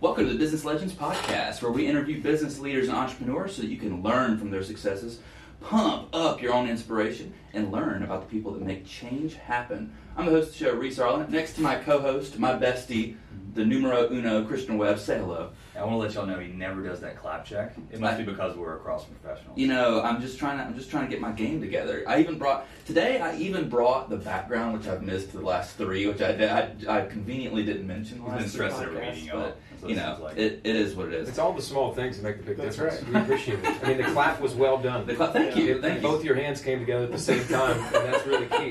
Welcome to the Business Legends Podcast, where we interview business leaders and entrepreneurs so that you can learn from their successes, pump up your own inspiration, and learn about the people that make change happen. I'm the host of the show, Reese Arlen. Next to my co host, my bestie, the numero uno, Christian Webb. Say hello. I want to let y'all know he never does that clap check. It must be because we're across from professionals. You know, I'm just trying to I'm just trying to get my game together. I even brought today. I even brought the background, which I've missed the last three, which I I, I conveniently didn't mention. He's been stressing three every meeting, y'all. but That's you know, like. it, it is what it is. It's all the small things that make the big That's difference. right. We appreciate it. I mean, the clap was well done. The cla- thank Yeah. you, If thank you. Both your hands came together at the same time, and that's really key.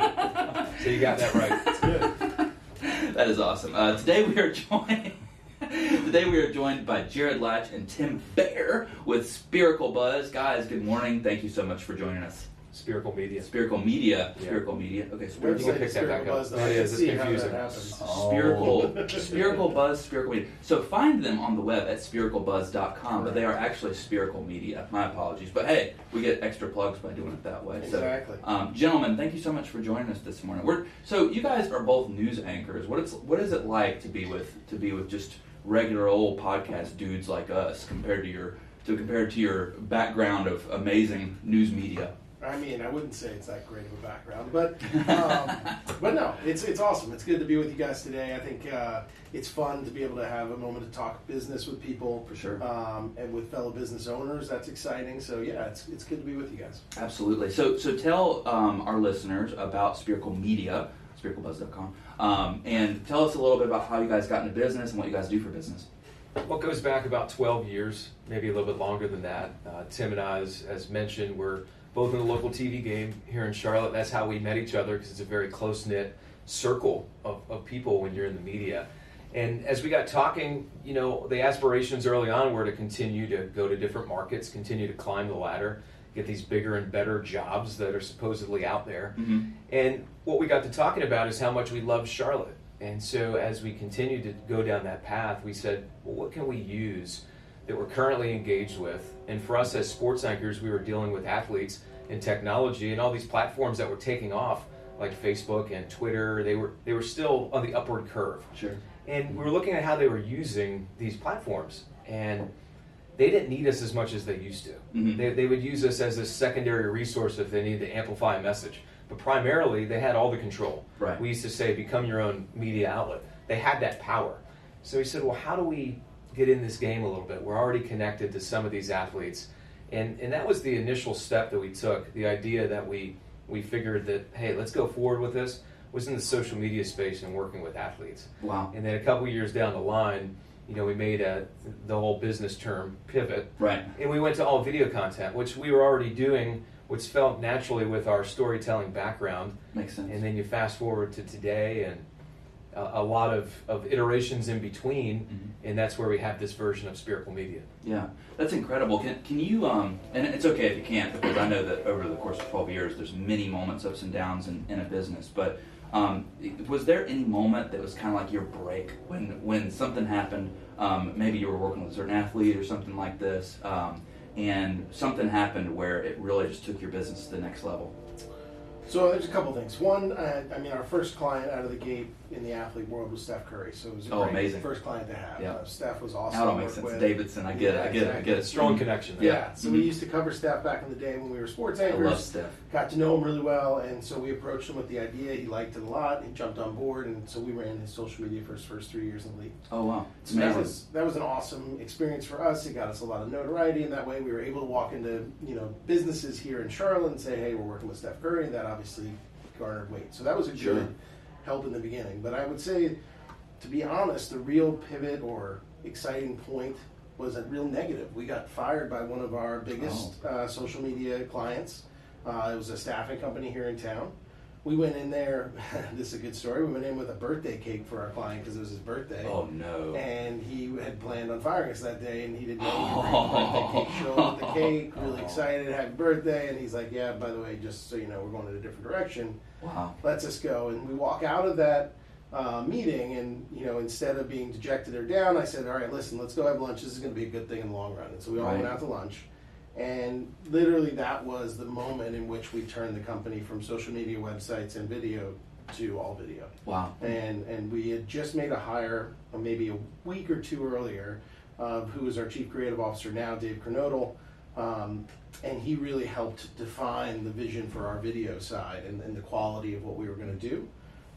So you got that right. It's good. That is awesome. Uh, today we are joined. today we are joined by Jared Latch and Tim Bear with Spherical Buzz. Guys, good morning. Thank you so much for joining us. Spherical media. Spherical Media. Yeah. Spherical Media. Okay, You Spherical. can pick that Spherical back up. Buzz, though. That I can is, it's see how that confusing. happens. Oh. Spherical, spherical buzz, spherical media. So find them on the web at sphericalbuzz.com, but they are actually spherical media. My apologies, but hey, we get extra plugs by doing it that way. So, Exactly. um, gentlemen, thank you so much for joining us this morning. We're so you guys are both news anchors. What it's what is it like to be with to be with just regular old podcast dudes like us compared to your to compared to your background of amazing news media? I mean, I wouldn't say it's that great of a background, but um, but no, it's it's awesome. It's good to be with you guys today. I think uh, it's fun to be able to have a moment to talk business with people For sure. um, and with fellow business owners. That's exciting. So yeah, it's it's good to be with you guys. Absolutely. So, so tell um, our listeners about Spherical Media, sphericalbuzz.com, um, and tell us a little bit about how you guys got into business and what you guys do for business. Well, it goes back about 12 years, maybe a little bit longer than that. Uh, Tim and I, as, as mentioned, we're both in the local TV game here in Charlotte. That's how we met each other because it's a very close knit circle of, of people when you're in the media. And as we got talking, you know, the aspirations early on were to continue to go to different markets, continue to climb the ladder, get these bigger and better jobs that are supposedly out there. Mm-hmm. And what we got to talking about is how much we love Charlotte. And so as we continued to go down that path, we said, well, what can we use that we're currently engaged with? And for us as sports anchors, we were dealing with athletes and technology and all these platforms that were taking off, like Facebook and Twitter. They were they were still on the upward curve. Sure. And we were looking at how they were using these platforms. And they didn't need us as much as they used to. Mhm. They, they would use us as a secondary resource if they needed to amplify a message. But primarily, they had all the control. Right. We used to say, become your own media outlet. They had that power. So we said, well, how do we get in this game a little bit? We're already connected to some of these athletes. And, and that was the initial step that we took. The idea that we, we figured that, hey, let's go forward with this was in the social media space and working with athletes. Wow. And then a couple years down the line, you know, we made a, the whole business term pivot Right. and we went to all video content, which we were already doing, which felt naturally with our storytelling background. Makes sense. And then you fast forward to today and a, a lot of, of iterations in between, Mhm. and that's where we have this version of Spherical Media. Yeah, that's incredible. Can, can you, um, and it's okay if you can't, because I know that over the course of 12 years, there's many moments, ups and downs in, in a business. But um, was there any moment that was kind of like your break when, when something happened? Um, maybe you were working with a certain athlete or something like this, um, and something happened where it really just took your business to the next level. So there's a couple things. One, I, I mean, our first client out of the gate in the athlete world was Steph Curry. So it was a Oh, great amazing. first client to have. Yeah. Uh, Steph was awesome. Now it to makes work sense. with. Davidson, I get it, I get it, I get it. Strong mm-hmm. connection. there. Yeah. Yeah. So we mm-hmm. used to cover Steph back in the day when we were sports I anchors. love Steph. got to know him really well, and so we approached him with the idea. He liked it a lot. He jumped on board, and so we ran his social media for his first three years in the league. Oh, wow. It's So that amazing. was that was an awesome experience for us. It got us a lot of notoriety, and that way we were able to walk into you know businesses here in Charlotte and say, "Hey, we're working with Steph Curry," and that obviously garnered weight. So that was a Sure. good help in the beginning. But I would say, to be honest, the real pivot or exciting point was a real negative. We got fired by one of our biggest uh, social media clients. Uh, it was a staffing company here in town. We went in there. this is a good story. We went in with a birthday cake for our client because it was his birthday. Oh, no. And he had planned on firing us that day, and he didn't know going birthday cake show with the cake. Really excited, happy birthday! And he's like, "Yeah, by the way, just so you know, we're going in a different direction. Wow. Let's us go." And we walk out of that uh, meeting, and you know, instead of being dejected or down, I said, "All right, listen, let's go have lunch. This is going to be a good thing in the long run." And so we all Right. went out to lunch. And literally, that was the moment in which we turned the company from social media websites and video to all video. Wow. And and we had just made a hire uh, maybe a week or two earlier, uh, who is our chief creative officer now, Dave Kernodle. Um, and he really helped define the vision for our video side and, and the quality of what we were going to do.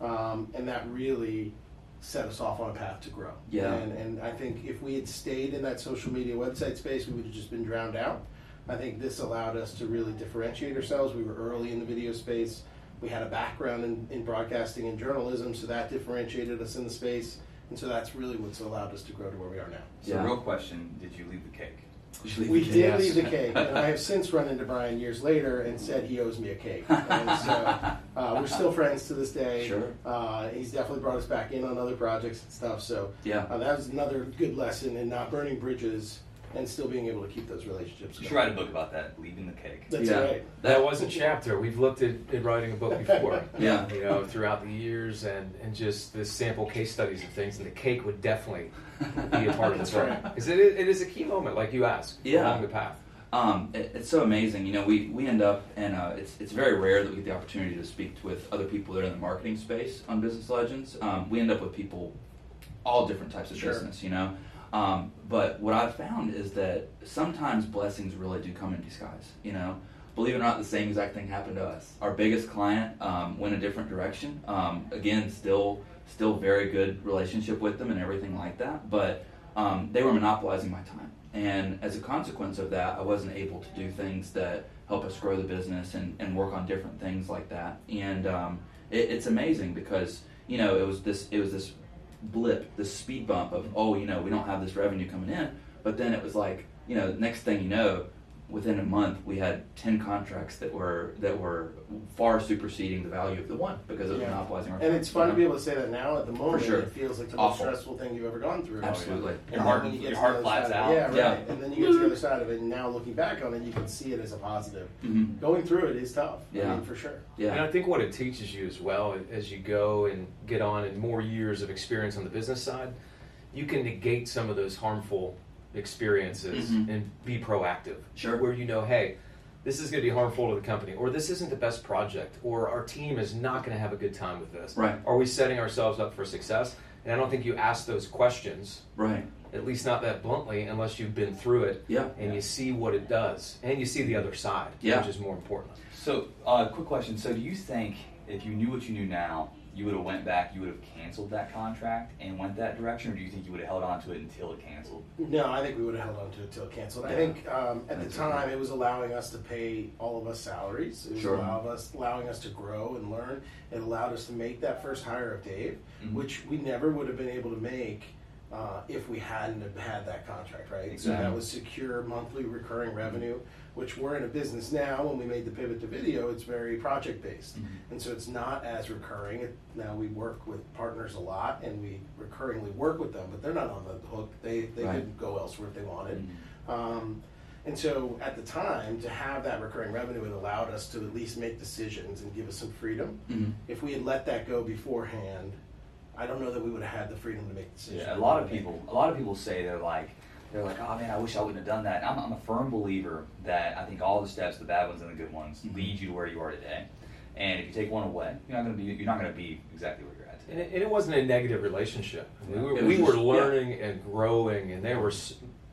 Um, and that really set us off on a path to grow. Yeah. And, and I think if we had stayed in that social media website space, we would have just been drowned out. I think this allowed us to really differentiate ourselves. We were early in the video space. We had a background in, in broadcasting and journalism, so that differentiated us in the space. And so that's really what's allowed us to grow to where we are now. So, Yeah. real question: Did you leave the cake? We did Yes. leave the cake, and I have since run into Brian years later and said he owes me a cake. And so uh, we're still friends to this day. Sure. Uh, he's definitely brought us back in on other projects and stuff. So Yeah. uh, that was another good lesson in not burning bridges and still being able to keep those relationships. You should write a book about that, leaving the cake. That's Yeah. right. That was a chapter. We've looked at, at writing a book before. Yeah. You know, throughout the years and, and just the sample case studies and things, and the cake would definitely be a part of That's the book. right. Because it, is- it is a key moment, like you asked, Yeah. along the path. Um, it, it's so amazing. You know, we, we end up, and uh, it's, it's very rare that we get the opportunity to speak with other people that are in the marketing space on Business Legends. Um, we end up with people, all different types of Sure. business, you know. Um, but what I've found is that sometimes blessings really do come in disguise, you know. Believe it or not, the same exact thing happened to us. Our biggest client um, went a different direction. Um, again, still still very good relationship with them and everything like that. But um, they were monopolizing my time. And as a consequence of that, I wasn't able to do things that help us grow the business and, and work on different things like that. And um, it, it's amazing because you know it was this it was this blip, this speed bump of oh you know we don't have this revenue coming in, but then it was like you know next thing you know, within a month we had ten contracts that were that were far superseding the value of the one because it was Yeah. monopolizing our And it's fun to be able to say that now at the moment. sure. It feels like the most Awful. stressful thing you've ever gone through. Absolutely. And Your heart- you your heart the other flattens side of out. it- Yeah, right. Yeah. And then you get to the other side of it, and now looking back on it, you can see it as a positive. Mhm. Going through it is tough. I Yeah. mean, for sure. Yeah. And I think what it teaches you as well, as you go and get on and more years of experience on the business side, you can negate some of those harmful experiences Mhm. and be proactive. Sure. Where you know, hey, this is going to be harmful to the company, or this isn't the best project, or our team is not going to have a good time with this. Right. Are we setting ourselves up for success? And I don't think you ask those questions, Right. at least not that bluntly, unless you've been through it Yeah. and you see what it does, and you see the other side, Yeah. which is more important. So, uh, quick question. So, do you think if you knew what you knew now, you would have went back, you would have canceled that contract and went that direction, or do you think you would have held on to it until it canceled? No, I think we would have held on to it until it canceled. I think um, at That's the time it was allowing us to pay all of us salaries. It was Sure. us, allowing us to grow and learn. It allowed us to make that first hire of Dave, Mhm. which we never would have been able to make uh, if we hadn't have had that contract, right? So that was secure monthly recurring revenue, which we're in a business now. When we made the pivot to video, it's very project based, Mhm. and so it's not as recurring. Now we work with partners a lot, and we recurringly work with them, but they're not on the hook. They they Right. could go elsewhere if they wanted. Mhm. Um, and so at the time, to have that recurring revenue, it allowed us to at least make decisions and give us some freedom. Mhm. If we had let that go beforehand, I don't know that we would have had the freedom to make decisions. Yeah, a lot of people. A lot of people say they're like, they're like, oh man, I wish I wouldn't have done that. I'm, I'm a firm believer that I think all the steps, the bad ones and the good ones, Mhm. lead you to where you are today. And if you take one away, you're not going to be. You're not going to be exactly where you're at And it, and it wasn't a negative relationship. I mean, we were, we just- were learning and growing, and there were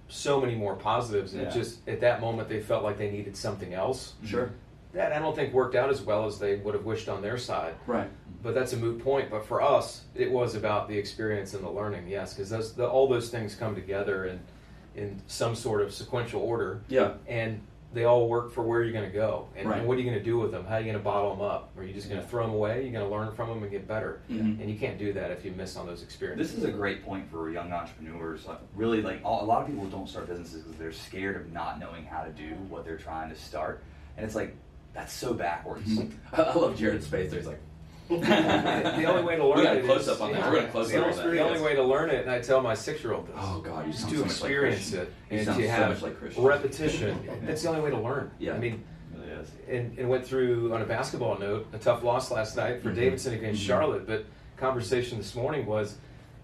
so many more positives. And it Yeah. just at that moment, they felt like they needed something else. Sure. That I don't think worked out as well as they would have wished on their side. Right. But that's a moot point. But for us, it was about the experience and the learning. Yes, because those the, all those things come together in in some sort of sequential order, Yeah. and they all work for where you're going to go. And, Right. and what are you going to do with them? How are you going to bottle them up? Are you just going to Yeah. throw them away? You're going to learn from them and get better. Mhm. And you can't do that if you miss on those experiences. This is a great point for young entrepreneurs. Like, really, like all, a lot of people don't start businesses because they're scared of not knowing how to do what they're trying to start, and it's like that's so backwards. Mhm. I, I love Jared's face. There. He's like, the only way to learn We got a it close is- up on that. yeah. We're gonna close the up only, on that. The only way to learn it, and I tell my six-year-old this, oh God, you is sound to so much like experience Christian. it You and sound to so have much like Christian. repetition. That's the only way to learn. Yeah. I mean, It really and, and went through on a basketball note a tough loss last night for Mhm. Davidson against Mhm. Charlotte. But conversation this morning was,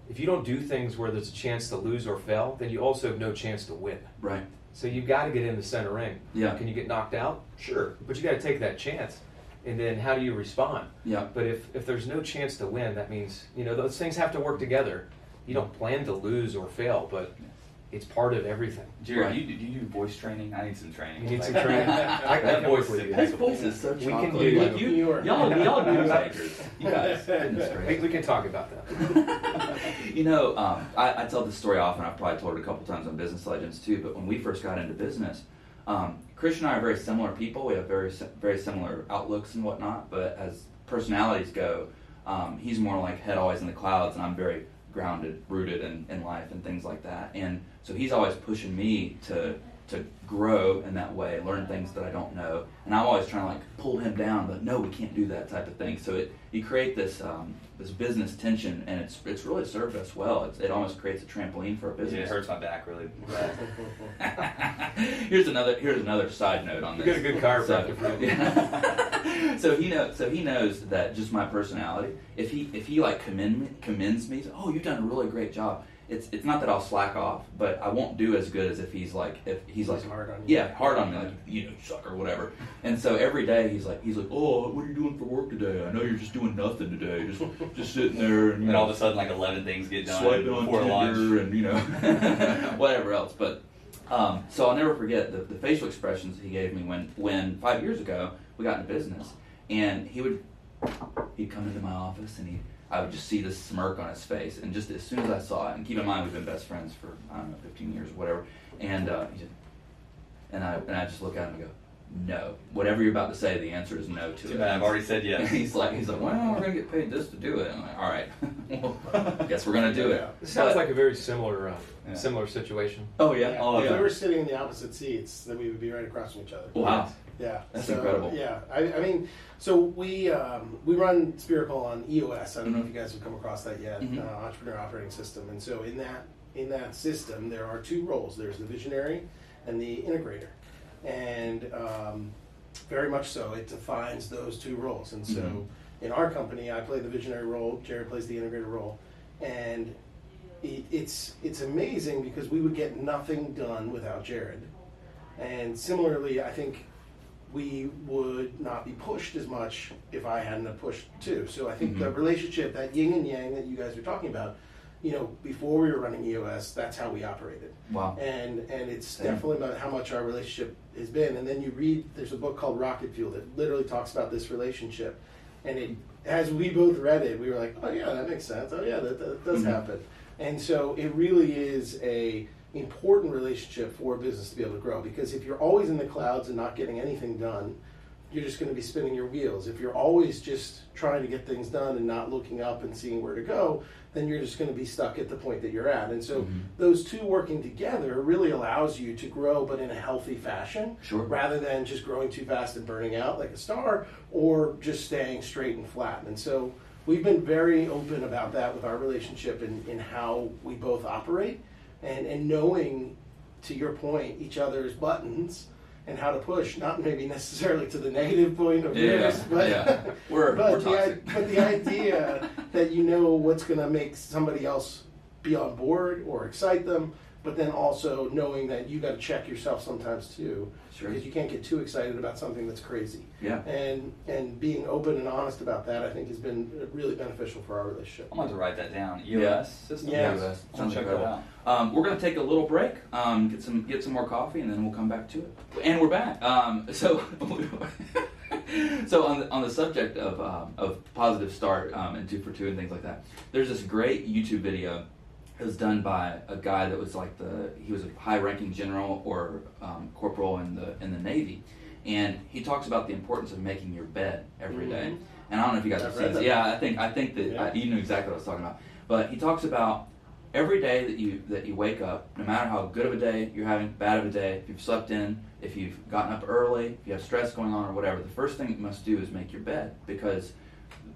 if you don't do things where there's a chance to lose or fail, then you also have no chance to win. Right. So you've got to get in the center ring. Yeah. Can you get knocked out? Sure, but you got to take that chance. and then how do you respond? Yeah. But if, if there's no chance to win, that means, you know, those things have to work together. You don't plan to lose or fail, but it's part of everything. Jared, Right. do, you, do you do voice training? I need some training. You need some training? I, I That can voice with is you. His voice is so We can do- Like, You- y'all- y'all news anchors. You guys. We, we can talk about that. you know, um, I, I tell this story often. I've probably told it a couple times on Business Legends too. But when we first got into business, um, Christian and I are very similar people. We have very very similar outlooks and whatnot. But as personalities go, um, he's more like head always in the clouds, and I'm very grounded, rooted in, in life and things like that. And so he's always pushing me to to grow in that way, learn things that I don't know, and I'm always trying to like pull him down, but no, we can't do that type of thing. So it you create this um, this business tension, and it's it's really served us well. It's, it almost creates a trampoline for a Yeah, business. it hurts my back really. here's another here's another side note on this. You got a good chiropractor So, yeah. so he knows so he knows that just my personality. If he if he like commend me, commends me, oh you've done a really great job. It's it's not that I'll slack off, but I won't do as good as if he's like if he's, He's like hard on you. Yeah, hard on me, like you know, suck or whatever. And so every day he's like he's like, oh, what are you doing for work today? I know you're just doing nothing today, just just sitting there and And all of a sudden, like 11 things get done swiping on before Tinder lunch. and you know whatever else. But um, so I'll never forget the, the facial expressions he gave me when when five years ago we got into business, and he would he'd come into my office and he I would just see this smirk on his face, and just as soon as I saw it, and keep in mind we've been best friends for I don't know 15 years or whatever, and uh, and I and I just look at him and go. No. Whatever you're about to say, the answer is no to Too it. I've already said yes. he's like, he's like, well, we're gonna get paid this to do it. I'm like, all right, well, guess we're gonna do it. This sounds But- like a very similar uh, Yeah. similar situation. oh yeah, Yeah. oh if yeah. we were sitting in the opposite seats, then we would be right across from each other. Wow. Yeah, That's so, incredible. Yeah, I, I mean, so we um, we run Spherical on EOS. I don't know if you guys have come across that yet, Mhm. uh, Entrepreneur Operating System. And so in that in that system, there are two roles. There's the visionary and the integrator, and um, very much so, it defines those two roles. And so Mhm. in our company, I play the visionary role. Jared plays the integrator role, and it, it's it's amazing because we would get nothing done without Jared. And similarly, I think we would not be pushed as much if I hadn't pushed too. So I think the Mhm. relationship, that yin and yang that you guys are talking about, you know, before we were running EOS, that's how we operated. Wow. And and it's Same. definitely about how much our relationship has been. And then you read, there's a book called Rocket Fuel that literally talks about this relationship. And it, as we both read it, we were like, oh yeah, that makes sense. Oh yeah, that, that does Mhm. happen. And so it really is a important relationship for a business to be able to grow because if you're always in the clouds and not getting anything done, you're just going to be spinning your wheels. If you're always just trying to get things done and not looking up and seeing where to go, then you're just going to be stuck at the point that you're at. And so Mhm. those two working together really allows you to grow, but in a healthy fashion, Sure. rather than just growing too fast and burning out like a star, or just staying straight and flat. And so we've been very open about that with our relationship and in how we both operate, and and knowing, to your point, each other's buttons and how to push, not maybe necessarily to the negative point of Yeah, yours, but yeah. We're- but we're the, but the idea that you know what's going to make somebody else be on board or excite them, but then also knowing that you got to check yourself sometimes too, Sure. because you can't get too excited about something that's crazy. Yeah. And and being open and honest about that, I think, has been really beneficial for our relationship. I'm going to write that down. EOS Yeah. system? Yeah. EOS. I'll Sounds check that out. Um, we're going to take a little break, um, get some get some more coffee, and then we'll come back to it. And we're back. Um, so, so on the, on the subject of um, of positive start um, and two for two and things like that, there's this great YouTube video. It was done by a guy that was like the he was a high ranking general or um, corporal in the in the Navy, and he talks about the importance of making your bed every day. Mhm. And I don't know if you guys I've seen. this. Yeah, I think I think that Yeah. I, you knew exactly what I was talking about. But he talks about every day that you that you wake up, no matter how good of a day you're having, bad of a day, if you've slept in, if you've gotten up early, if you have stress going on or whatever, the first thing you must do is make your bed because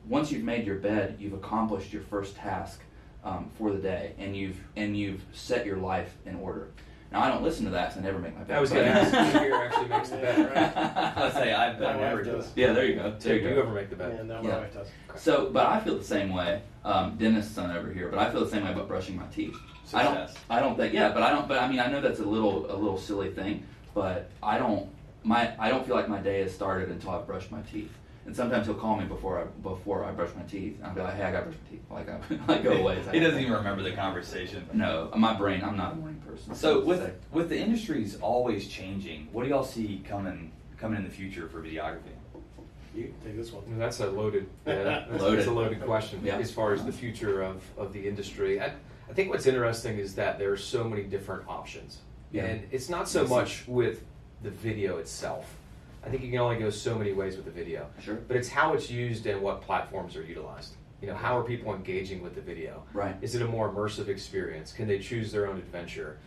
once you've made your bed, you've accomplished your first task um, for the day, and you've and you've set your life in order. Now I don't listen to that, so I never make my bed. I was going to ask who here actually makes the bed. Yeah, I say I've My I've never done does. it. yeah, there you go. There you do go. you ever make the bed? And now my Yeah. wife does. So, but I feel the same way. Um, Dennis' son over here, but I feel the same way about brushing my teeth. I don't. I don't think. Yeah, but I don't. But I mean, I know that's a little a little silly thing, but I don't. My I don't feel like my day has started until I've brushed my teeth. And sometimes he'll call me before I before I brush my teeth. I'll be like, "Hey, I got to brush my teeth." Like I like go away. he doesn't even remember the conversation. No, my brain. I'm not a morning person. So with with the industries always changing, what do y'all see coming coming in the future for videography? You take this one. That's a loaded, yeah, that's, Loaded. that's a loaded question Yeah. as far as the future of, of the industry. I, I think what's interesting is that there are so many different options, Yeah. and it's not so much with the video itself. I think you can only go so many ways with the video, Sure. but it's how it's used and what platforms are utilized. You know, how are people engaging with the video? Right. Is it a more immersive experience? Can they choose their own adventure?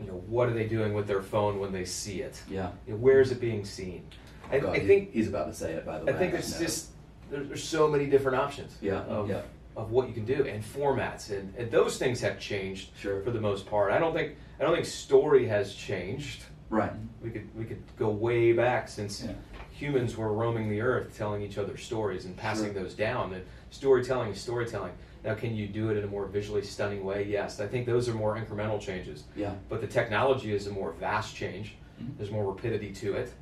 You know, what are they doing with their phone when they see it? Yeah. You know, where is it being seen? I, God, I think he's about to say it. By the way, I think it's just there, there's so many different options. Yeah, Of, yeah. of what you can do and formats and, and those things have changed Sure. for the most part. I don't think I don't think story has changed. Right. We could we could go way back since Yeah. humans were roaming the earth, telling each other stories and passing Sure. those down. And storytelling is storytelling. Now, can you do it in a more visually stunning way? Yes. I think those are more incremental changes. Yeah. But the technology is a more vast change. Mhm. There's more rapidity to it.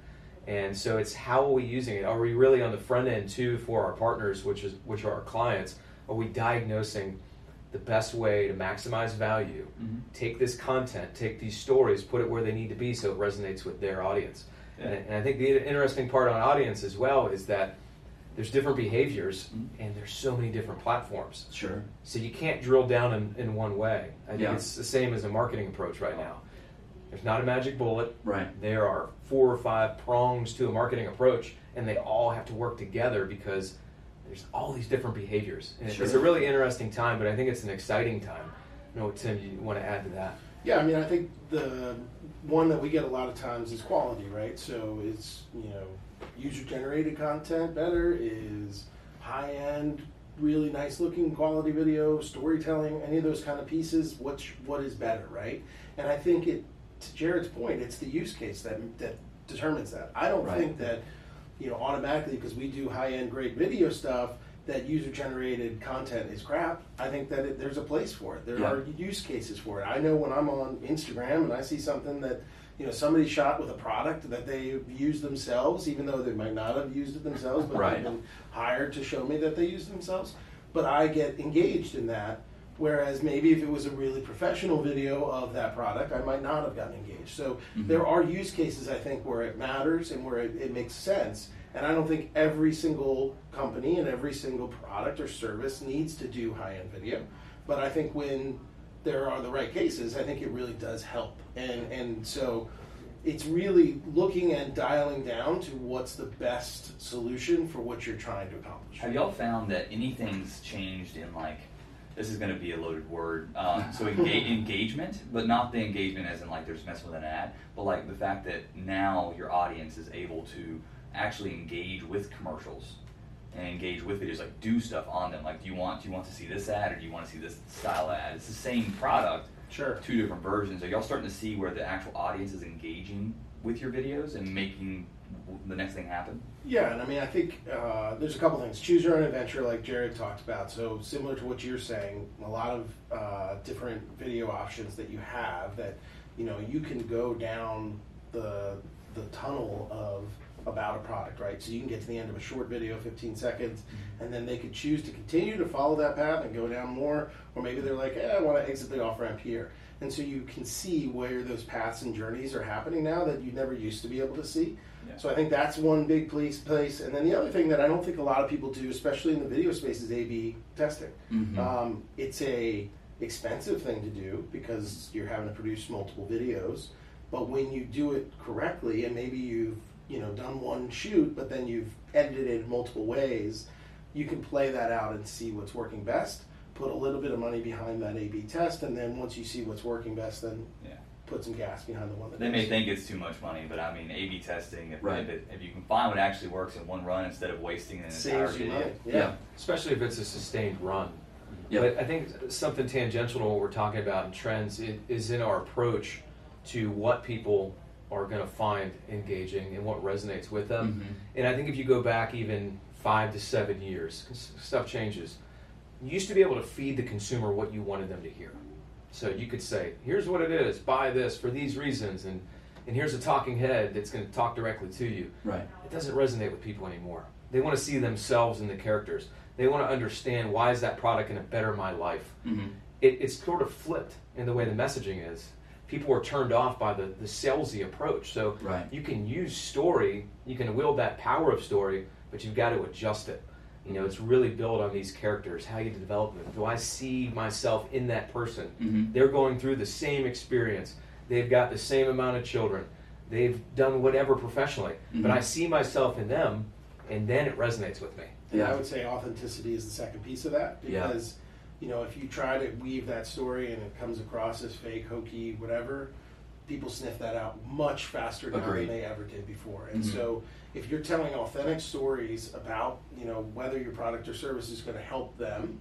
And so it's how are we using it? Are we really on the front end too for our partners, which is which are our clients? Are we diagnosing the best way to maximize value? Mhm. Take this content, take these stories, put it where they need to be so it resonates with their audience. Yeah. And, and I think the interesting part on audience as well is that there's different behaviors Mhm. and there's so many different platforms. Sure. So you can't drill down in, in one way. I think Yeah. it's the same as a marketing approach right now. There's not a magic bullet. Right. There are four or five prongs to a marketing approach, and they all have to work together because there's all these different behaviors. And It's a really interesting time, but I think it's an exciting time. I know, Tim, you want to add to that? Yeah, I mean, I think the one that we get a lot of times is quality, right? So it's you know user generated content better is high end, really nice looking quality video, storytelling, any of those kind of pieces. Which what is better, right? And I think it to Jared's point, it's the use case that that determines that. I don't Right. think that you know automatically because we do high end great video stuff that user generated content is crap. I think that it, there's a place for it. There Yeah. are use cases for it. I know when I'm on Instagram and I see something that you know somebody shot with a product that they used themselves, even though they might not have used it themselves, but Right. they've been hired to show me that they used themselves. But I get engaged in that. Whereas maybe if it was a really professional video of that product, I might not have gotten engaged. So Mhm. there are use cases I think where it matters and where it, it makes sense. And I don't think every single company and every single product or service needs to do high end video. But I think when there are the right cases, I think it really does help. And and so it's really looking and dialing down to what's the best solution for what you're trying to accomplish. Have y'all found that anything's changed in like this is going to be a loaded word. Um, so engage, engagement, but not the engagement as in like there's messing with an ad, but like the fact that now your audience is able to actually engage with commercials and engage with videos, like do stuff on them. Like, do you want do you want to see this ad or do you want to see this style ad? It's the same product, Sure. two different versions. Are y'all starting to see where the actual audience is engaging with your videos and making the next thing happen? Yeah, and I mean, I think uh, there's a couple things. Choose your own adventure, like Jared talked about. So similar to what you're saying, a lot of uh, different video options that you have that you know you can go down the the tunnel of about a product, right? So you can get to the end of a short video, 15 seconds, and then they could choose to continue to follow that path and go down more, or maybe they're like, eh, I want to exit the off ramp here. And so you can see where those paths and journeys are happening now that you never used to be able to see. Yeah. So I think that's one big place. Place, and then the other thing that I don't think a lot of people do, especially in the video space, is A/B testing. Mhm. Um, it's a expensive thing to do because you're having to produce multiple videos. But when you do it correctly, and maybe you've you know done one shoot, but then you've edited it in multiple ways, you can play that out and see what's working best. Put a little bit of money behind that A/B test, and then once you see what's working best, then Yeah. put some gas behind the one that They may think it's too much money, but I mean, A/B testing. If, Right. if, it, if you can find what actually works in one run instead of wasting an entire saves you video, money. Yeah. especially if it's a sustained run. Yeah. But I think something tangential to what we're talking about in trends i- is in our approach to what people are going to find engaging and what resonates with them. Mhm. And I think if you go back even five to seven years, 'cause stuff changes. You used to be able to feed the consumer what you wanted them to hear. So you could say, "Here's what it is. Buy this for these reasons," and and here's a talking head that's going to talk directly to you Right. it doesn't resonate with people anymore. They want to see themselves in the characters. They want to understand why is that product going to better my life. Mm-hmm. It, it's sort of flipped in the way the messaging is. People are turned off by the, the salesy approach. So Right. you can use story, you can wield that power of story, but you've got to adjust it. You know, it's really built on these characters, how you develop them. Do I see myself in that person? Mhm. They're going through the same experience. They've got the same amount of children. They've done whatever professionally, but Mhm. I see myself in them, and then it resonates with me. And Yeah. I would say authenticity is the second piece of that Yeah. because, you know, if you try to weave that story and it comes across as fake, hokey, whatever, people sniff that out much faster now Agreed. than they ever did before. And Mhm. so, if you're telling authentic stories about, you know, whether your product or service is going to help them,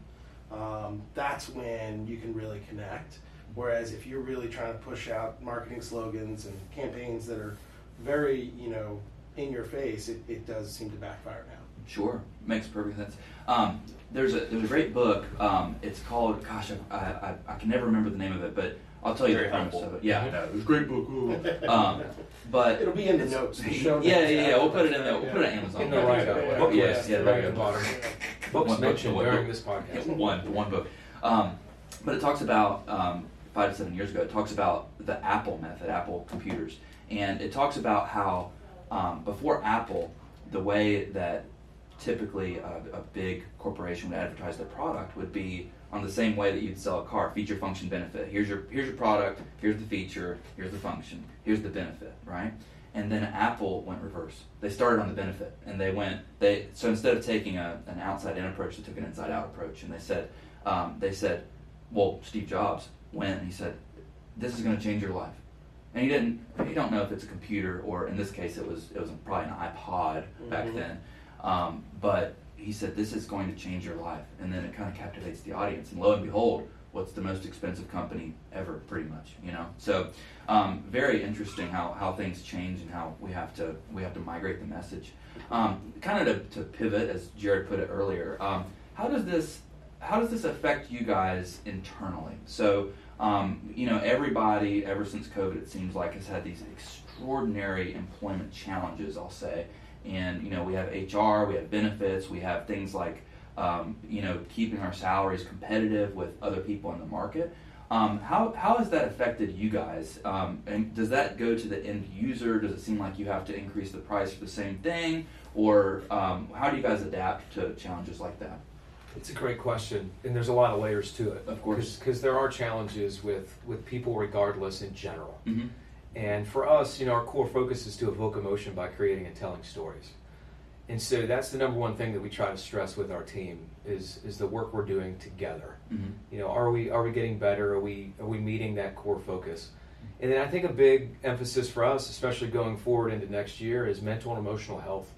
um, that's when you can really connect. Whereas if you're really trying to push out marketing slogans and campaigns that are very, you know, in your face, it, it does seem to backfire now. Sure, makes perfect sense. Um, there's a there's a great book. Um, it's called Gosh, I, I, I can never remember the name of it, but I'll tell you Very the premise helpful. of it. Yeah, I know, it was a great book. ooh. Um, but It'll be in the notes. the show yeah, notes. yeah, yeah. We'll put it in there. We'll put it on Amazon. In the write-up. Yeah, Book yeah, list, yeah, right there at the go. bottom. One Books book, mentioned one during book. this podcast. Yeah, one, one book. Um, but it talks about um, five to seven years ago. It talks about the Apple method, Apple computers, and it talks about how um, before Apple, the way that typically a, a big corporation would advertise their product would be on the same way that you'd sell a car. Feature function benefit. Here's your here's your product here's the feature here's the function here's the benefit right? And then apple went reverse. They started on the benefit and they went they so instead of taking a, an outside in approach they took an inside out approach and they said um, they said well steve jobs went and he said this is going to change your life. And he didn't you don't know if it's a computer or in this case it was it was probably an ipod back Mhm. then. Um, but he said this is going to change your life. And then it kind of captivates the audience. And lo and behold what's the most expensive company ever pretty much you know? So um, very interesting how, how things change and how we have to we have to migrate the message. Um, kind of to, to pivot as jared put it earlier um, how does this how does this affect you guys internally? So um, you know everybody ever since covid it seems like has had these extraordinary employment challenges i'll say and you know we have hr we have benefits we have things like um, you know keeping our salaries competitive with other people in the market um, how, how has that affected you guys um, and does that go to the end user does it seem like you have to increase the price for the same thing or um, how do you guys adapt to challenges like that It's a great question, and there's a lot of layers to it. Of course. because there are challenges with with people, regardless in general. mm-hmm. And for us, you know, our core focus is to evoke emotion by creating and telling stories. And so that's the number one thing that we try to stress with our team is is the work we're doing together. Mm-hmm. You know, are we are we getting better? Are we are we meeting that core focus? And then I think a big emphasis for us, especially going forward into next year, is mental and emotional health.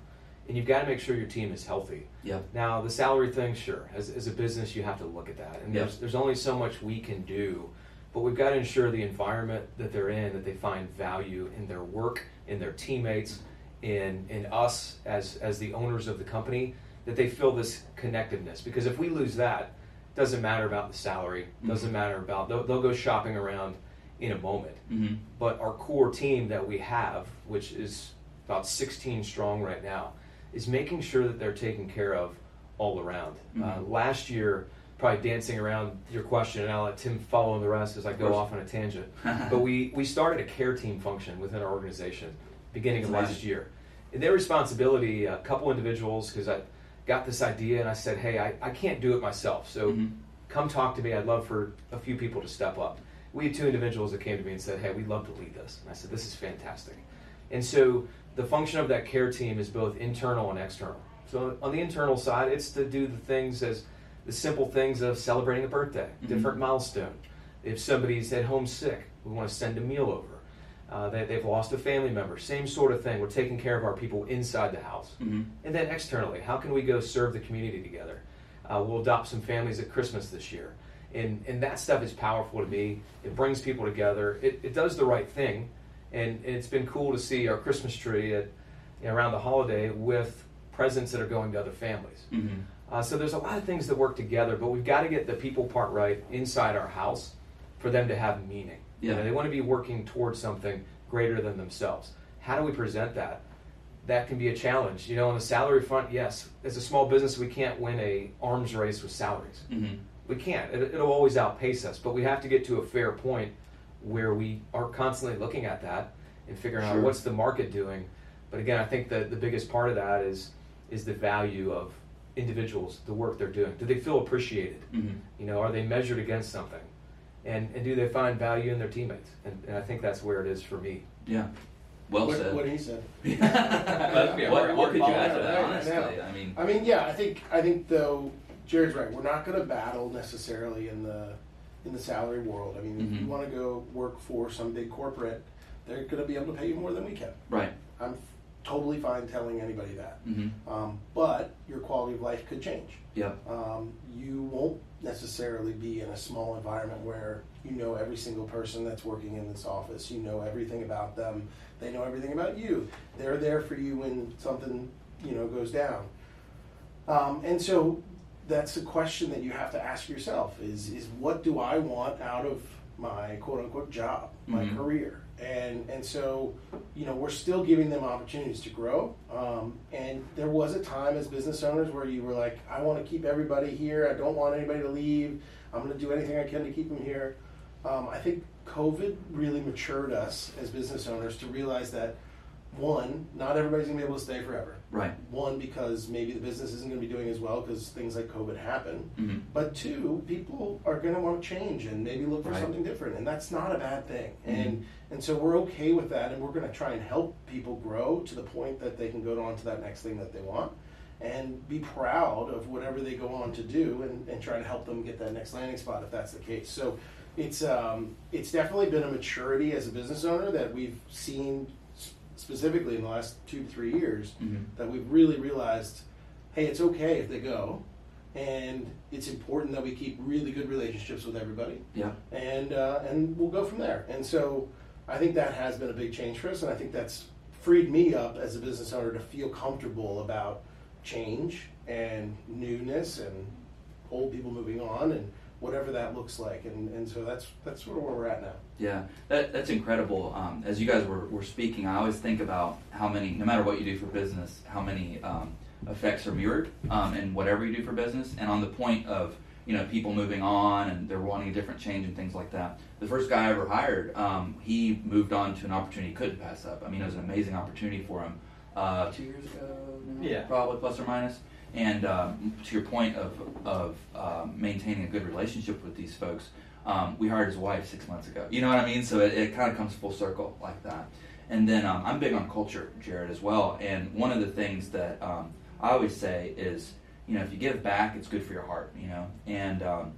And you've got to make sure your team is healthy. Yep. Now, the salary thing, sure. As, as a business, you have to look at that. And Yep. there's, there's only so much we can do. But we've got to ensure the environment that they're in, that they find value in their work, in their teammates, in, in us as, as the owners of the company, that they feel this connectiveness. Because if we lose that, doesn't matter about the salary, doesn't Mhm. matter about, they'll, they'll go shopping around in a moment. Mm-hmm. But our core team that we have, which is about 16 strong right now, is making sure that they're taken care of all around. Uh, Mhm. last year, probably dancing around your question, and I'll let Tim follow in the rest as I go off on a tangent. but we, we started a care team function within our organization beginning of That's last amazing. year. And their responsibility, a couple individuals, because I got this idea and I said, hey, I, I can't do it myself. So Mhm. come talk to me. I'd love for a few people to step up. We had two individuals that came to me and said, Hey, we'd love to lead this. And I said, This is fantastic. And so the function of that care team is both internal and external. So on the internal side, it's to do the things as the simple things of celebrating a birthday, Mhm. different milestone. If somebody's at home sick, we want to send a meal over. Uh, they, they've lost a family member, same sort of thing. We're taking care of our people inside the house. Mm-hmm. And then externally, how can we go serve the community together? Uh, we'll adopt some families at Christmas this year. And, and that stuff is powerful to me. It brings people together. It, it does the right thing. And, and it's been cool to see our Christmas tree at, you know, around the holiday with presents that are going to other families. Mm-hmm. Uh, so there's a lot of things that work together, but we've got to get the people part right inside our house for them to have meaning. You Yeah. know, they want to be working towards something greater than themselves. How do we present that? that can be a challenge. You know, on the salary front, yes, as a small business, we can't win a arms race with salaries. Mm-hmm. We can't. It, it'll always outpace us, but we have to get to a fair point where we are constantly looking at that and figuring Sure. out what's the market doing. But again, I think that the biggest part of that is is the value of individuals, the work they're doing. Do they feel appreciated? Mm-hmm. You know, are they measured against something? And, and do they find value in their teammates? And, and I think that's where it is for me. Yeah. Well what, said. what he said. Let's what, hard- what could you hard add to that? Honestly, yeah. I mean, I mean, yeah, I think I think though Jared's right. We're not going to battle necessarily in the in the salary world. I mean, if Mhm. you want to go work for some big corporate, they're going to be able to pay you more than we can. right. I'm totally fine telling anybody that. Mm-hmm. Um, but your quality of life could change. Yeah. Um, you won't necessarily be in a small environment where you know every single person that's working in this office. You know everything about them. They know everything about you. They're there for you when something you know goes down. Um, and so that's the question that you have to ask yourself: is is what do I want out of my quote unquote job, my Mhm. career? And and so you know we're still giving them opportunities to grow. Um, and there was a time as business owners where you were like, I want to keep everybody here. I don't want anybody to leave. I'm going to do anything I can to keep them here. Um, I think COVID really matured us as business owners to realize that one, not everybody's going to be able to stay forever. Right. One, because maybe the business isn't going to be doing as well because things like COVID happen. Mm-hmm. But two, people are going to want to change and maybe look for Right. something different, and that's not a bad thing. Mhm. And and so we're okay with that, and we're going to try and help people grow to the point that they can go on to that next thing that they want, and be proud of whatever they go on to do, and, and try to help them get that next landing spot if that's the case. So it's um, it's definitely been a maturity as a business owner that we've seen specifically in the last two to three years Mm-hmm. that we've really realized, hey, it's okay if they go, and it's important that we keep really good relationships with everybody, Yeah. and uh, and we'll go from there. And so, I think that has been a big change for us, and I think that's freed me up as a business owner to feel comfortable about change and newness and old people moving on and whatever that looks like. And, and so that's that's sort of where we're at now. Yeah, that, that's incredible. Um, as you guys were, were speaking, I always think about how many, no matter what you do for business, how many um, effects are mirrored um, in whatever you do for business. And on the point of, you know, people moving on and they're wanting a different change and things like that. The first guy I ever hired, um, he moved on to an opportunity he couldn't pass up. I mean, it was an amazing opportunity for him. Uh, two years ago, now, Yeah. probably plus or minus. And um, to your point of of um, maintaining a good relationship with these folks, um, we hired his wife six months ago. You know what I mean? So it, it kind of comes full circle like that. And then um, I'm big on culture, Jared, as well. And one of the things that um, I always say is, you know, if you give back, it's good for your heart. You know, and um,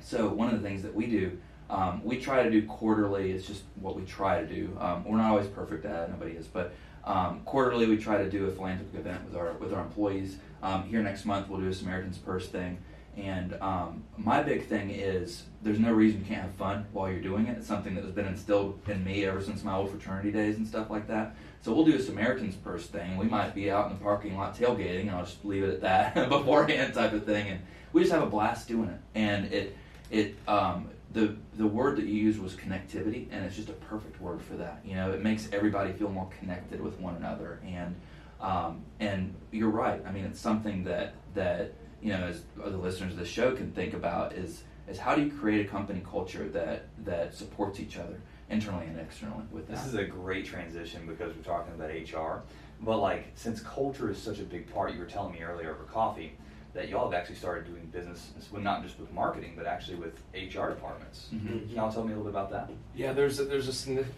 so one of the things that we do, um, we try to do quarterly. It's just what we try to do. Um, we're not always perfect at it. Nobody is, but um, quarterly we try to do a philanthropic event with our with our employees. Um, here next month we'll do a Samaritan's Purse thing. And um, my big thing is there's no reason you can't have fun while you're doing it. It's something that has been instilled in me ever since my old fraternity days and stuff like that. So we'll do a Samaritan's Purse thing. We might be out in the parking lot tailgating, and I'll just leave it at that beforehand type of thing. And we just have a blast doing it. And it it um, the the word that you used was connectivity, and it's just a perfect word for that. You know, it makes everybody feel more connected with one another. And um, and you're right. I mean, it's something that that you know, as the listeners of the show can think about is is how do you create a company culture that that supports each other internally and externally with that. This is a great transition because we're talking about HR. But like, since culture is such a big part, you were telling me earlier over coffee that y'all have actually started doing business, well, not just with marketing, but actually with HR departments. Mhm. Can y'all tell me a little bit about that? Yeah, there's a, there's a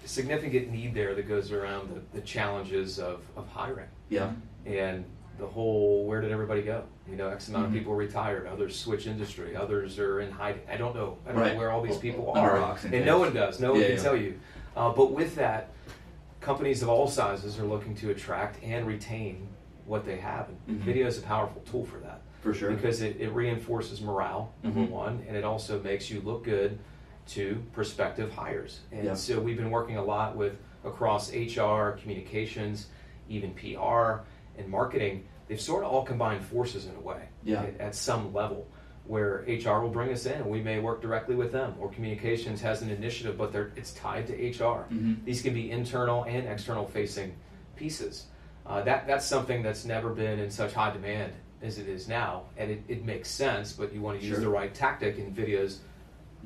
significant need there that goes around the, the challenges of, of hiring yeah. and the whole where did everybody go? You know, X amount Mhm. of people retired, others switch industry, others are in hiding. I don't know. I don't Right. know where all these people Under are, and and no one does. No one Yeah, can yeah. tell you. Uh, but with that, companies of all sizes are looking to attract and retain what they have. And Mhm. video is a powerful tool for that For sure. because it, it reinforces morale number Mhm. one and it also makes you look good to prospective hires and Yeah. so we've been working a lot with across hr communications even pr and marketing they've sort of all combined forces in a way Yeah. at, at some level where hr will bring us in and we may work directly with them or communications has an initiative but they're, it's tied to hr Mhm. these can be internal and external facing pieces Uh, that that's something that's never been in such high demand as it is now, and it, it makes sense. But you want to use Sure. the right tactic, in videos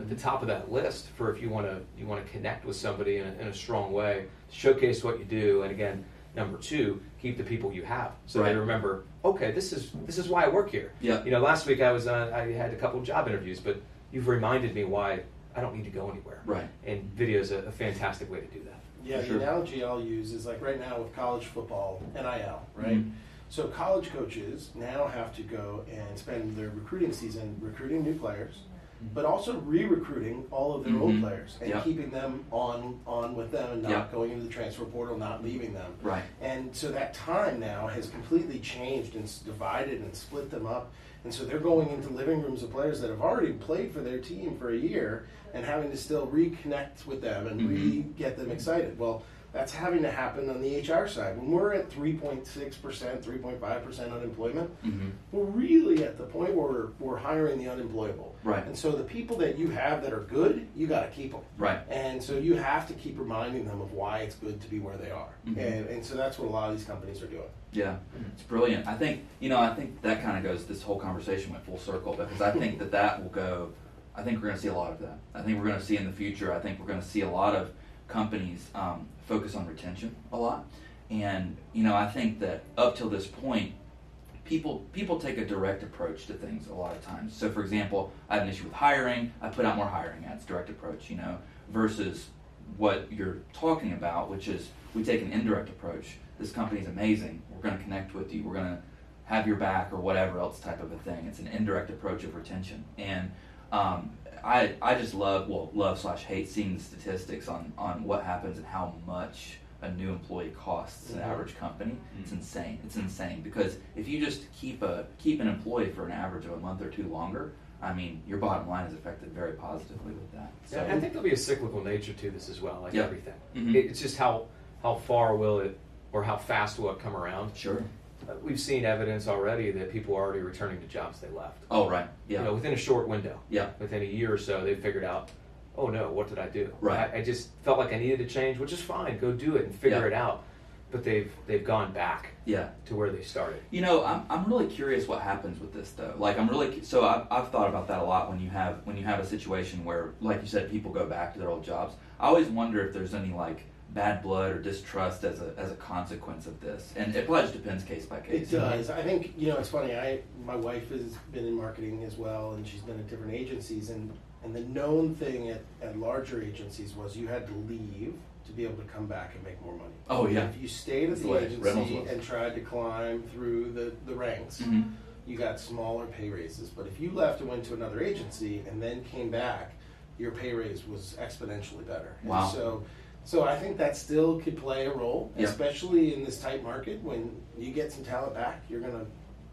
at the top of that list for if you want to you want to connect with somebody in a, in a strong way, showcase what you do, and again, number two, keep the people you have so they remember. Okay, this is this is why I work here. Yeah. You know, last week I was on, I had a couple of job interviews, but you've reminded me why I don't need to go anywhere. Right. And video is a, a fantastic way to do that. Yeah, sure. the analogy I'll use is like right now with college football, NIL, right? Mhm. So college coaches now have to go and spend their recruiting season recruiting new players, but also re-recruiting all of their old Mhm. players and Yeah. keeping them on on with them and not Yeah. going into the transfer portal, not leaving them. Right. And so that time now has completely changed and divided and split them up. And so they're going into living rooms of players that have already played for their team for a year and having to still reconnect with them and Mhm. re get them excited. Well, that's having to happen on the HR side. When we're at 3.6%, 3.5% unemployment, Mm-hmm. we're really at the point where we're, we're hiring the unemployable. Right. And so the people that you have that are good, you got to keep them. Right. And so you have to keep reminding them of why it's good to be where they are. Mhm. And, and so that's what a lot of these companies are doing. Yeah, it's brilliant. I think you know. I think that kind of goes. This whole conversation went full circle because I think that that will go. I think we're going to see a lot of that. I think we're going to see in the future. I think we're going to see a lot of companies um, focus on retention a lot, and you know, I think that up till this point, people people take a direct approach to things a lot of times. So, for example, I have an issue with hiring. I put out more hiring ads, direct approach. You know, versus what you're talking about, which is we take an indirect approach. This company's amazing. We're going to connect with you. We're going to have your back or whatever else type of a thing. It's an indirect approach of retention. And um, I, I just love, well, love slash hate seeing the statistics on, on what happens and how much a new employee costs an Mhm. average company. It's Mhm. insane. It's insane because if you just keep a keep an employee for an average of a month or two longer, I mean, your bottom line is affected very positively with that. So Yeah, I think there'll be a cyclical nature to this as well, like Yeah. everything. Mhm. It, it's just how how far will it, or how fast will it come around? sure. Uh, We've seen evidence already that people are already returning to jobs they left. Oh, right. Yeah. You know, within a short window, yeah. within a year or so, they figured out, oh no, what did I do? Right. I, I just felt like I needed to change, which is fine. Go do it and figure Yeah. it out. But they've they've gone back Yeah. to where they started. You know, I'm, I'm really curious what happens with this though. Like, I'm really so I've, I've thought about that a lot when you have when you have a situation where, like you said, people go back to their old jobs. I always wonder if there's any like bad blood or distrust as a as a consequence of this, and it probably just depends case by case. It does. I think you know it's funny. I my wife has been in marketing as well, and she's been at different agencies. And and the known thing at, at larger agencies was you had to leave to be able to come back and make more money. Oh yeah. If you stayed at the agency and tried to climb through the the ranks, hmm you got smaller pay raises. But if you left and went to another agency and then came back, your pay raise was exponentially better. And Wow. so, so I think that still could play a role, Yeah. especially in this tight market. When you get some talent back, you're gonna,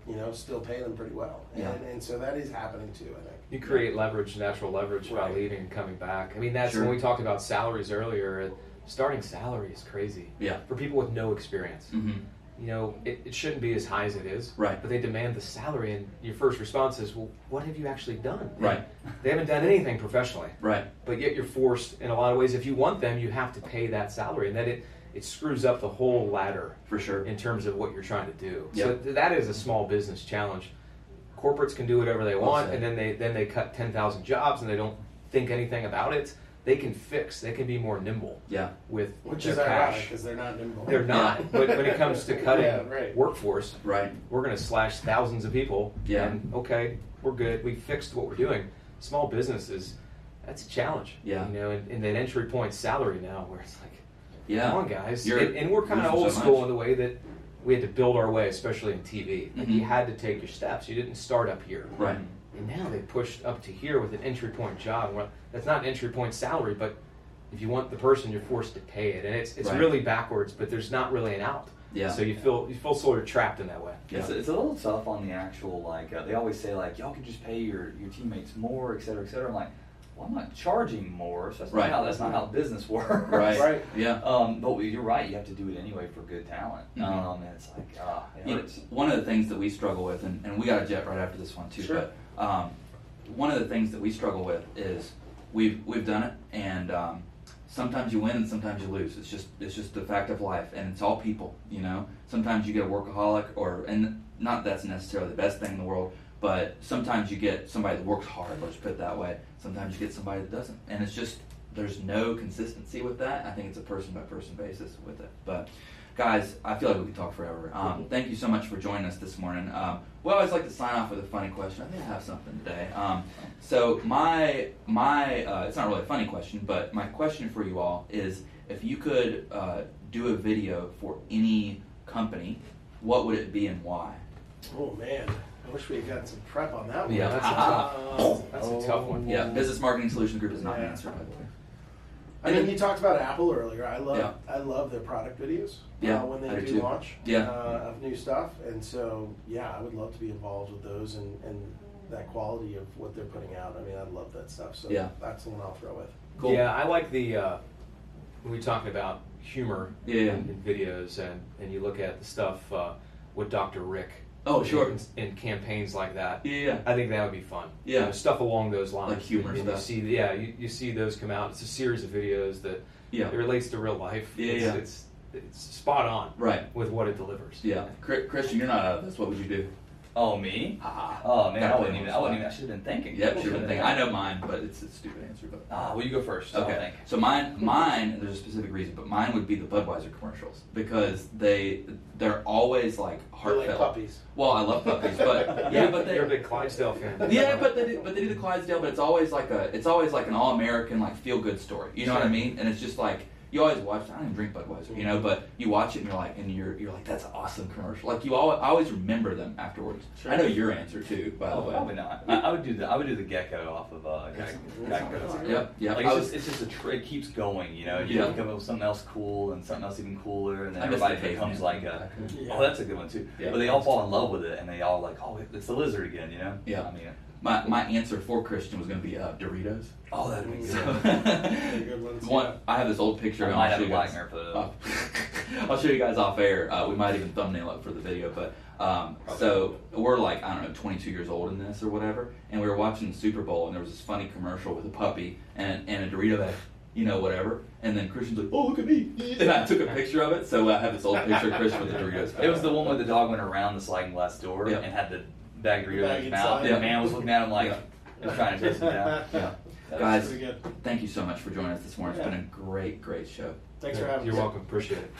you know, still pay them pretty well. Yeah. And, and so that is happening too. I think. You create leverage, natural leverage by leaving and coming back. I mean, that's Sure. when we talked about salaries earlier. uh, Starting salary is crazy Yeah. for people with no experience. hmm You know, it, it shouldn't be as high as it is. Right. But they demand the salary, and your first response is, "Well, what have you actually done?" Right. They haven't done anything professionally, Right. but yet you're forced in a lot of ways. If you want them, you have to pay that salary, and then it it screws up the whole ladder For sure. in terms of what you're trying to do. Yep. So th- that is a small business challenge. Corporates can do whatever they want, and then they then they cut ten thousand jobs, and they don't think anything about it. They can fix. They can be more nimble Yeah. with Which their is ironic cash. because they're not nimble. They're not. but when it comes to cutting Yeah, right. workforce, Right. we're going to slash thousands of people. Yeah. And okay, we're good. We fixed what we're doing. Small businesses, that's a challenge. Yeah. You know, and, and that entry point salary now, where it's like, Yeah. come on, guys. You're And, and we're kind of old so school in the way that we had to build our way, especially in TV. Like Mhm. you had to take your steps. You didn't start up here. Right. And now they pushed up to here with an entry point job. Well, that's not an entry point salary, but if you want the person, you're forced to pay it, and it's it's Right. really backwards. But there's not really an out. Yeah. So you feel you feel sort of trapped in that way. Yeah. It's, it's a little tough on the actual like uh, they always say like y'all can just pay your, your teammates more, et cetera, et cetera. I'm like, well, I'm not charging more, so that's Right. not how that's not how business works. Right. Right. Yeah. Um, but you're right. You have to do it anyway for good talent. Mhm. Um, and it's like ah, it You know, one of the things that we struggle with, and, and we got a jet right after this one too. Sure. But um, one of the things that we struggle with is we've we've done it, and um, sometimes you win and sometimes you lose. It's just it's just the fact of life, and it's all people. You know, sometimes you get a workaholic, or and not that's necessarily the best thing in the world, but sometimes you get somebody that works hard. Let's put it that way. Sometimes you get somebody that doesn't, and it's just there's no consistency with that. I think it's a person by person basis with it, but. Guys, I feel like we could talk forever. Um, thank you so much for joining us this morning. Um, we always like to sign off with a funny question. I think I have something today. Um, so my my uh, it's not really a funny question, but my question for you all is if you could uh, do a video for any company, what would it be and why? Oh man, I wish we had gotten some prep on that one. Yeah. That's a tough. That's a tough one. Yeah, Business Marketing Solutions Group is not an Yeah. answer, by the way. I mean, you talked about Apple earlier. I love Yeah. I love their product videos. Yeah, uh, when I they do do too. launch Yeah. uh, of new stuff, and so yeah, I would love to be involved with those and, and that quality of what they're putting out. I mean, I love that stuff. So Yeah. that's the one I'll throw with. Cool. Yeah, I like the uh, when we talk about humor Yeah, yeah. in, in videos, and, and you look at the stuff uh, with Dr. Rick. Oh, sure. In, in campaigns like that, Yeah, yeah. I think that would be fun. Yeah. You know, stuff along those lines. Like humor and stuff. You see, yeah, you, you see those come out. It's a series of videos that Yeah. it relates to real life. Yeah, it's, yeah. It's, it's spot on. Right. With what it delivers. Yeah. Christian, you're not out of this. What would you do? Oh, me? Ah. Oh man, I wouldn't even. I the wouldn't even. I should have been thinking. Yep, should have been thinking. I know mine, but it's a stupid answer. But Ah, well, you go first. I'll Okay. So mine, mine. There's a specific reason, but mine would be the Budweiser commercials because they they're always like They're heartfelt. like puppies. Well, I love puppies, but yeah, but they, You're a big Clydesdale fan. yeah, but they do, but they do the Clydesdale, but it's always like a it's always like an all American like feel good story. You know what I mean? And it's just like you always watch. I don't even drink Budweiser, you know, but you watch it and you're like, and you're you're like, that's an awesome commercial. Like you always, I always remember them afterwards. Sure. I know your answer too, by the Oh, way. probably not. I, I would do the. I would do the gecko off of uh, That's- Geico. that's Geico. Yep, yep. Like it's was- just, it's just a tr- it keeps going, you know. You Yeah. come up with something else cool and something else even cooler, and then everybody the becomes like a. Yeah. Oh, that's a good one too. Yeah. But they all fall in love with it, and they all like, oh, it's the lizard again, you know. Yeah. I mean, my my answer for Christian was going to be uh, Doritos. oh, that'd be good. Very good ones, one. I have this old picture. I and might I'll have show a you black guys- mirror for the. Uh, I'll show you guys off air. Uh, we might even thumbnail it for the video. But um, so we're like I don't know, 22 years old in this or whatever, and we were watching the Super Bowl, and there was this funny commercial with a puppy and and a Dorito bag, you know, whatever. And then Christian's like, "Oh, look at me!" And I took a picture of it, so I have this old picture of Christian with the Doritos. It was the one where the dog went around the sliding glass door Yeah. and had the bag of Doritos Bag in his mouth. And the man was looking at him like, Yeah. trying to chase him down. Yeah. Guys, thank you so much for joining us this morning. It's Yeah. been a great, great show. Thanks for having us. You're welcome. Appreciate it.